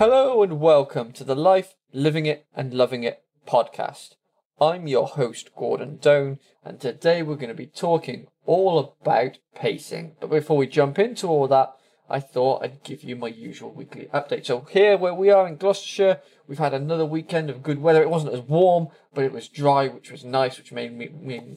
Hello and welcome to the Life, Living It and Loving It podcast. I'm your host, Gordon Doan, and today we're going to be talking all about pacing. But before we jump into all that, I thought I'd give you my usual weekly update. So, here where we are in Gloucestershire, we've had another weekend of good weather. It wasn't as warm, but it was dry, which was nice, which made me,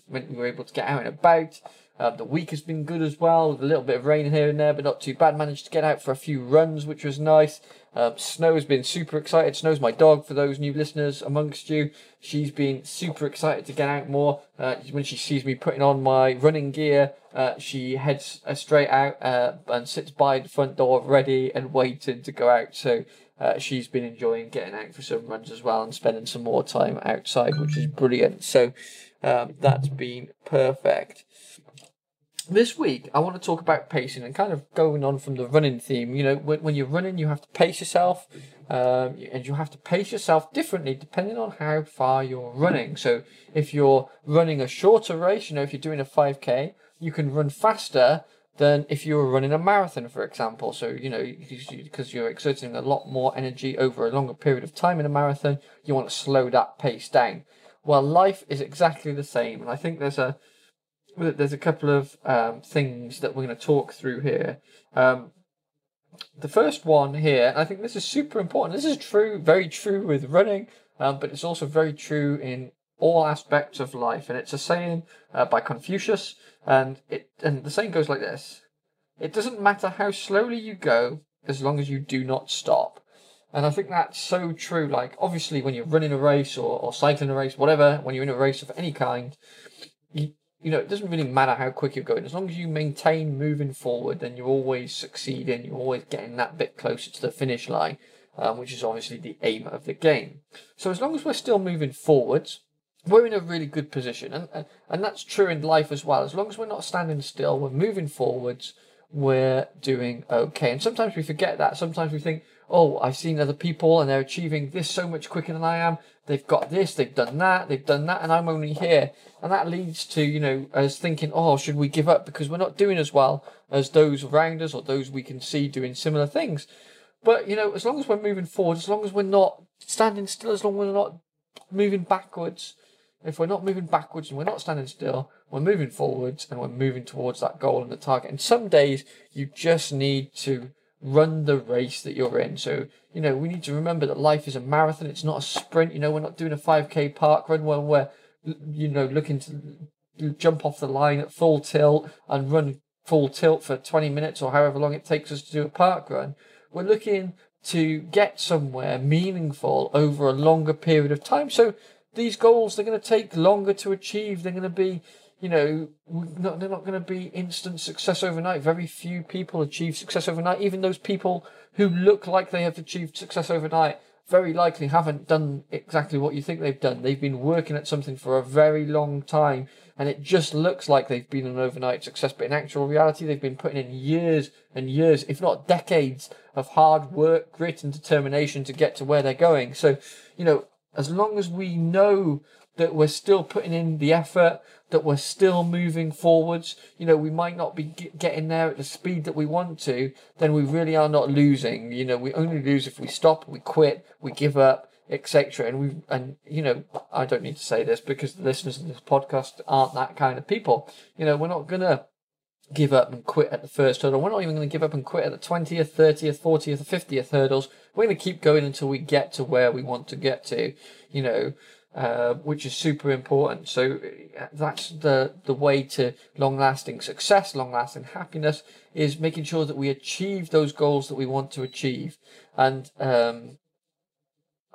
meant we were able to get out and about. Uh, the week has been good as well, with a little bit of rain here and there, but not too bad. Managed to get out for a few runs, which was nice. Um, Snow has been super excited. Snow's my dog for those new listeners amongst you. She's been super excited to get out more. Uh, when she sees me putting on my running gear, uh, she heads uh, straight out uh, and sits by the front door ready and waiting to go out. So uh, she's been enjoying getting out for some runs as well and spending some more time outside, which is brilliant. So um, that's been perfect this week I want to talk about pacing and kind of going on from the running theme. You know, when, when you're running, you have to pace yourself, um, and you have to pace yourself differently depending on how far you're running. So if you're running a shorter race, you know, if you're doing a 5k, you can run faster than if you were running a marathon, for example. So, you know, because you're exerting a lot more energy over a longer period of time in a marathon, you want to slow that pace down. Well, life is exactly the same, and I think there's a there's a couple of um, things that we're going to talk through here. Um, the first one here, I think this is super important. This is true, very true with running, um, but it's also very true in all aspects of life. And it's a saying uh, by Confucius, and it and the saying goes like this: "It doesn't matter how slowly you go, as long as you do not stop." And I think that's so true. Like obviously, when you're running a race or, or cycling a race, whatever, when you're in a race of any kind, you you know, it doesn't really matter how quick you're going. As long as you maintain moving forward, then you're always succeeding. You're always getting that bit closer to the finish line, um, which is obviously the aim of the game. So as long as we're still moving forwards, we're in a really good position. And, and that's true in life as well. As long as we're not standing still, we're moving forwards, we're doing okay. And sometimes we forget that. Sometimes we think, oh, I've seen other people and they're achieving this so much quicker than I am they've got this, they've done that, they've done that, and I'm only here. And that leads to, you know, us thinking, oh, should we give up because we're not doing as well as those around us or those we can see doing similar things. But, you know, as long as we're moving forward, as long as we're not standing still, as long as we're not moving backwards, if we're not moving backwards and we're not standing still, we're moving forwards and we're moving towards that goal and the target. And some days you just need to run the race that you're in. So, you know, we need to remember that life is a marathon. It's not a sprint. You know, we're not doing a 5k park run where we're, you know, looking to jump off the line at full tilt and run full tilt for 20 minutes or however long it takes us to do a park run. We're looking to get somewhere meaningful over a longer period of time. So these goals, they're going to take longer to achieve. They're going to be you know, not, they're not going to be instant success overnight. Very few people achieve success overnight. Even those people who look like they have achieved success overnight very likely haven't done exactly what you think they've done. They've been working at something for a very long time and it just looks like they've been an overnight success. But in actual reality, they've been putting in years and years, if not decades, of hard work, grit, and determination to get to where they're going. So, you know, as long as we know that we're still putting in the effort, that we're still moving forwards. You know, we might not be getting there at the speed that we want to, then we really are not losing. You know, we only lose if we stop, we quit, we give up, etc. And we and you know, I don't need to say this because the listeners of this podcast aren't that kind of people. You know, we're not gonna give up and quit at the first hurdle. We're not even going to give up and quit at the 20th, 30th, 40th, or 50th hurdles. We're going to keep going until we get to where we want to get to. You know, uh, which is super important. So uh, that's the the way to long lasting success, long lasting happiness is making sure that we achieve those goals that we want to achieve. And um,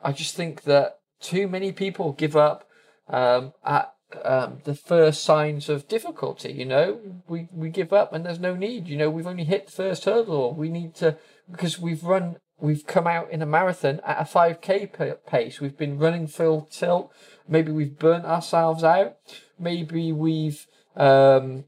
I just think that too many people give up um, at um, the first signs of difficulty. You know, we we give up and there's no need. You know, we've only hit the first hurdle. We need to because we've run we've come out in a marathon at a 5k pace. We've been running full tilt. Maybe we've burnt ourselves out. Maybe we've um,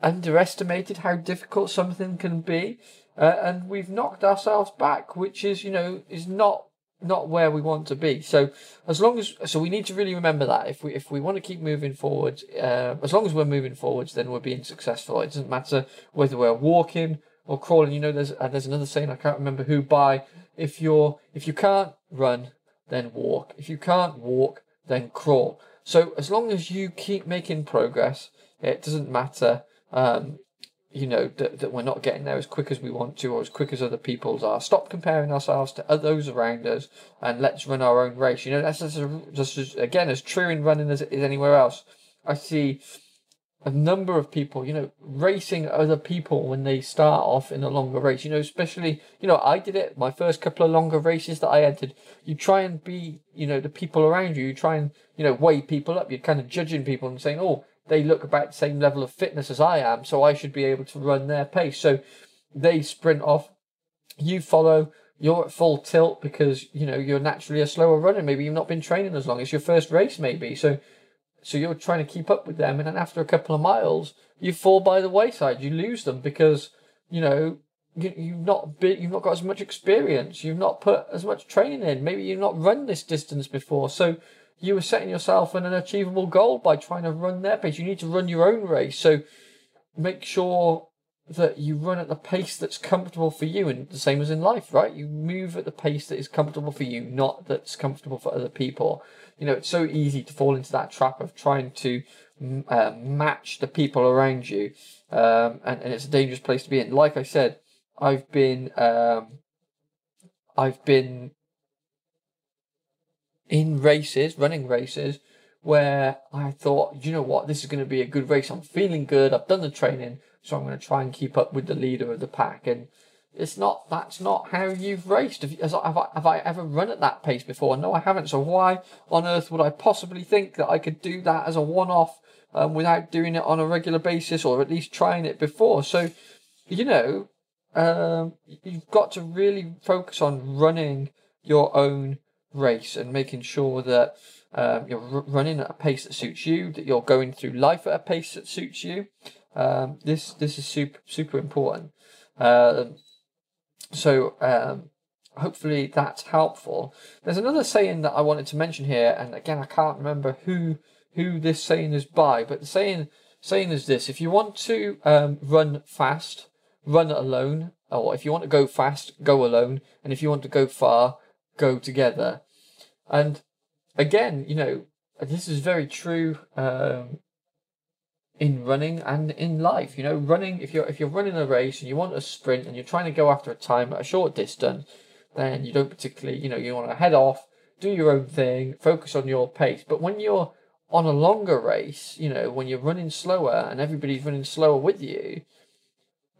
underestimated how difficult something can be, uh, and we've knocked ourselves back, which is you know is not not where we want to be. So as long as so we need to really remember that if we if we want to keep moving forward, uh, as long as we're moving forwards, then we're being successful. It doesn't matter whether we're walking or crawling. You know, there's uh, there's another saying I can't remember who by. if you're if you can't run, then walk. If you can't walk, then crawl. So as long as you keep making progress, it doesn't matter. Um, you know that, that we're not getting there as quick as we want to or as quick as other people's are. Stop comparing ourselves to those around us and let's run our own race. You know that's just, just as, again as true in running as it is anywhere else. I see a number of people you know racing other people when they start off in a longer race. You know especially you know i did it my first couple of longer races that i entered. You try and be you know the people around you you try and you know weigh people up. You're kind of judging people and saying oh they look about the same level of fitness as I am, so I should be able to run their pace. So they sprint off, you follow, you're at full tilt because you know you're naturally a slower runner. Maybe you've not been training as long. It's your first race, maybe. So so you're trying to keep up with them, and then after a couple of miles, you fall by the wayside. You lose them because you know you, you've not been, you've not got as much experience. You've not put as much training in. Maybe you've not run this distance before. So you were setting yourself an achievable goal by trying to run their pace. You need to run your own race. So make sure that you run at the pace that's comfortable for you and the same as in life right you move at the pace that is comfortable for you not that's comfortable for other people you know it's so easy to fall into that trap of trying to uh, match the people around you um, and, and it's a dangerous place to be in like i said i've been um, i've been in races, running races, where I thought, you know what, this is going to be a good race. I'm feeling good. I've done the training, so I'm going to try and keep up with the leader of the pack. And it's not. That's not how you've raced. Have, you, have, I, have I ever run at that pace before? No, I haven't. So why on earth would I possibly think that I could do that as a one-off um, without doing it on a regular basis, or at least trying it before? So, you know, um, you've got to really focus on running your own race and making sure that um, you're running at a pace that suits you, that you're going through life at a pace that suits you. Um, this this is super super important. Uh, so um, hopefully that's helpful. There's another saying that I wanted to mention here, and again I can't remember who who this saying is by, but the saying saying is this: if you want to um, run fast, run alone, or if you want to go fast, go alone, and if you want to go far, go together. And again, you know, this is very true um, in running and in life. You know, running if you're if you're running a race and you want a sprint and you're trying to go after a time at a short distance, then you don't particularly, you know, you want to head off, do your own thing, focus on your pace. But when you're on a longer race, you know, when you're running slower and everybody's running slower with you,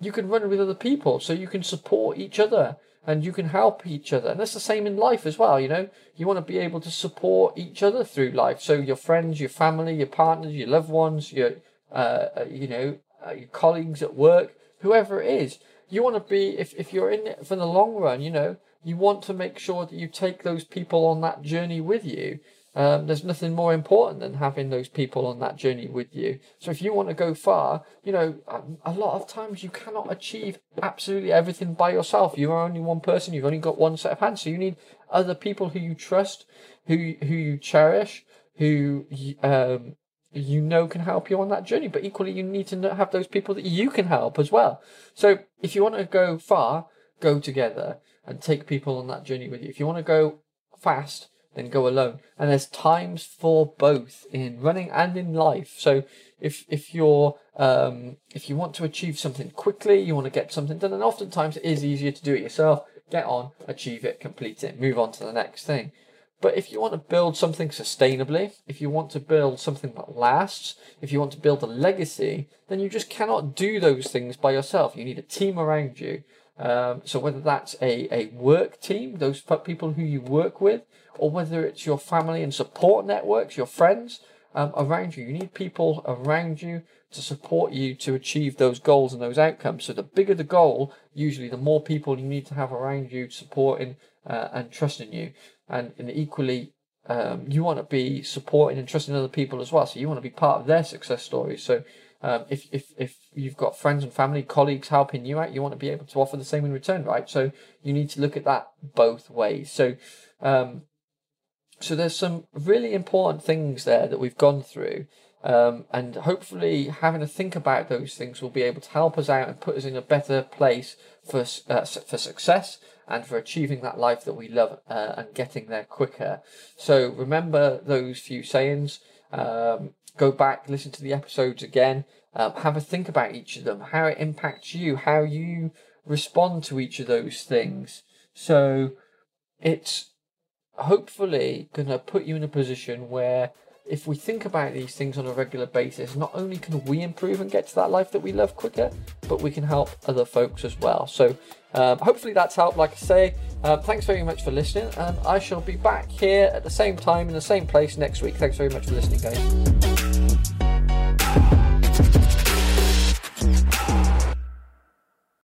you can run with other people so you can support each other and you can help each other. And that's the same in life as well, you know. You want to be able to support each other through life. So your friends, your family, your partners, your loved ones, your uh, uh, you know, uh, your colleagues at work, whoever it is. You want to be if if you're in it for the long run, you know, you want to make sure that you take those people on that journey with you um, there's nothing more important than having those people on that journey with you. So if you want to go far, you know, a lot of times you cannot achieve absolutely everything by yourself. You are only one person. You've only got one set of hands. So you need other people who you trust, who who you cherish, who um, you know can help you on that journey. But equally, you need to have those people that you can help as well. So if you want to go far, go together and take people on that journey with you. If you want to go fast, then go alone. And there's times for both in running and in life. So if if you're um, if you want to achieve something quickly, you want to get something done, and oftentimes it is easier to do it yourself. Get on, achieve it, complete it, move on to the next thing. But if you want to build something sustainably, if you want to build something that lasts, if you want to build a legacy, then you just cannot do those things by yourself. You need a team around you. Um, so whether that's a, a work team, those people who you work with, or whether it's your family and support networks, your friends um, around you, you need people around you to support you to achieve those goals and those outcomes. So the bigger the goal, usually the more people you need to have around you supporting uh, and trusting you. And, and equally, um, you want to be supporting and trusting other people as well. So you want to be part of their success story. So um, if, if, if you've got friends and family, colleagues helping you out, you want to be able to offer the same in return, right? So you need to look at that both ways. So, um, so there's some really important things there that we've gone through. Um, and hopefully having to think about those things will be able to help us out and put us in a better place for, uh, for success and for achieving that life that we love uh, and getting there quicker. So remember those few sayings. Um, go back, listen to the episodes again, um, have a think about each of them, how it impacts you, how you respond to each of those things. So it's hopefully going to put you in a position where if we think about these things on a regular basis, not only can we improve and get to that life that we love quicker, but we can help other folks as well. So, um, hopefully, that's helped. Like I say, um, thanks very much for listening, and I shall be back here at the same time in the same place next week. Thanks very much for listening, guys.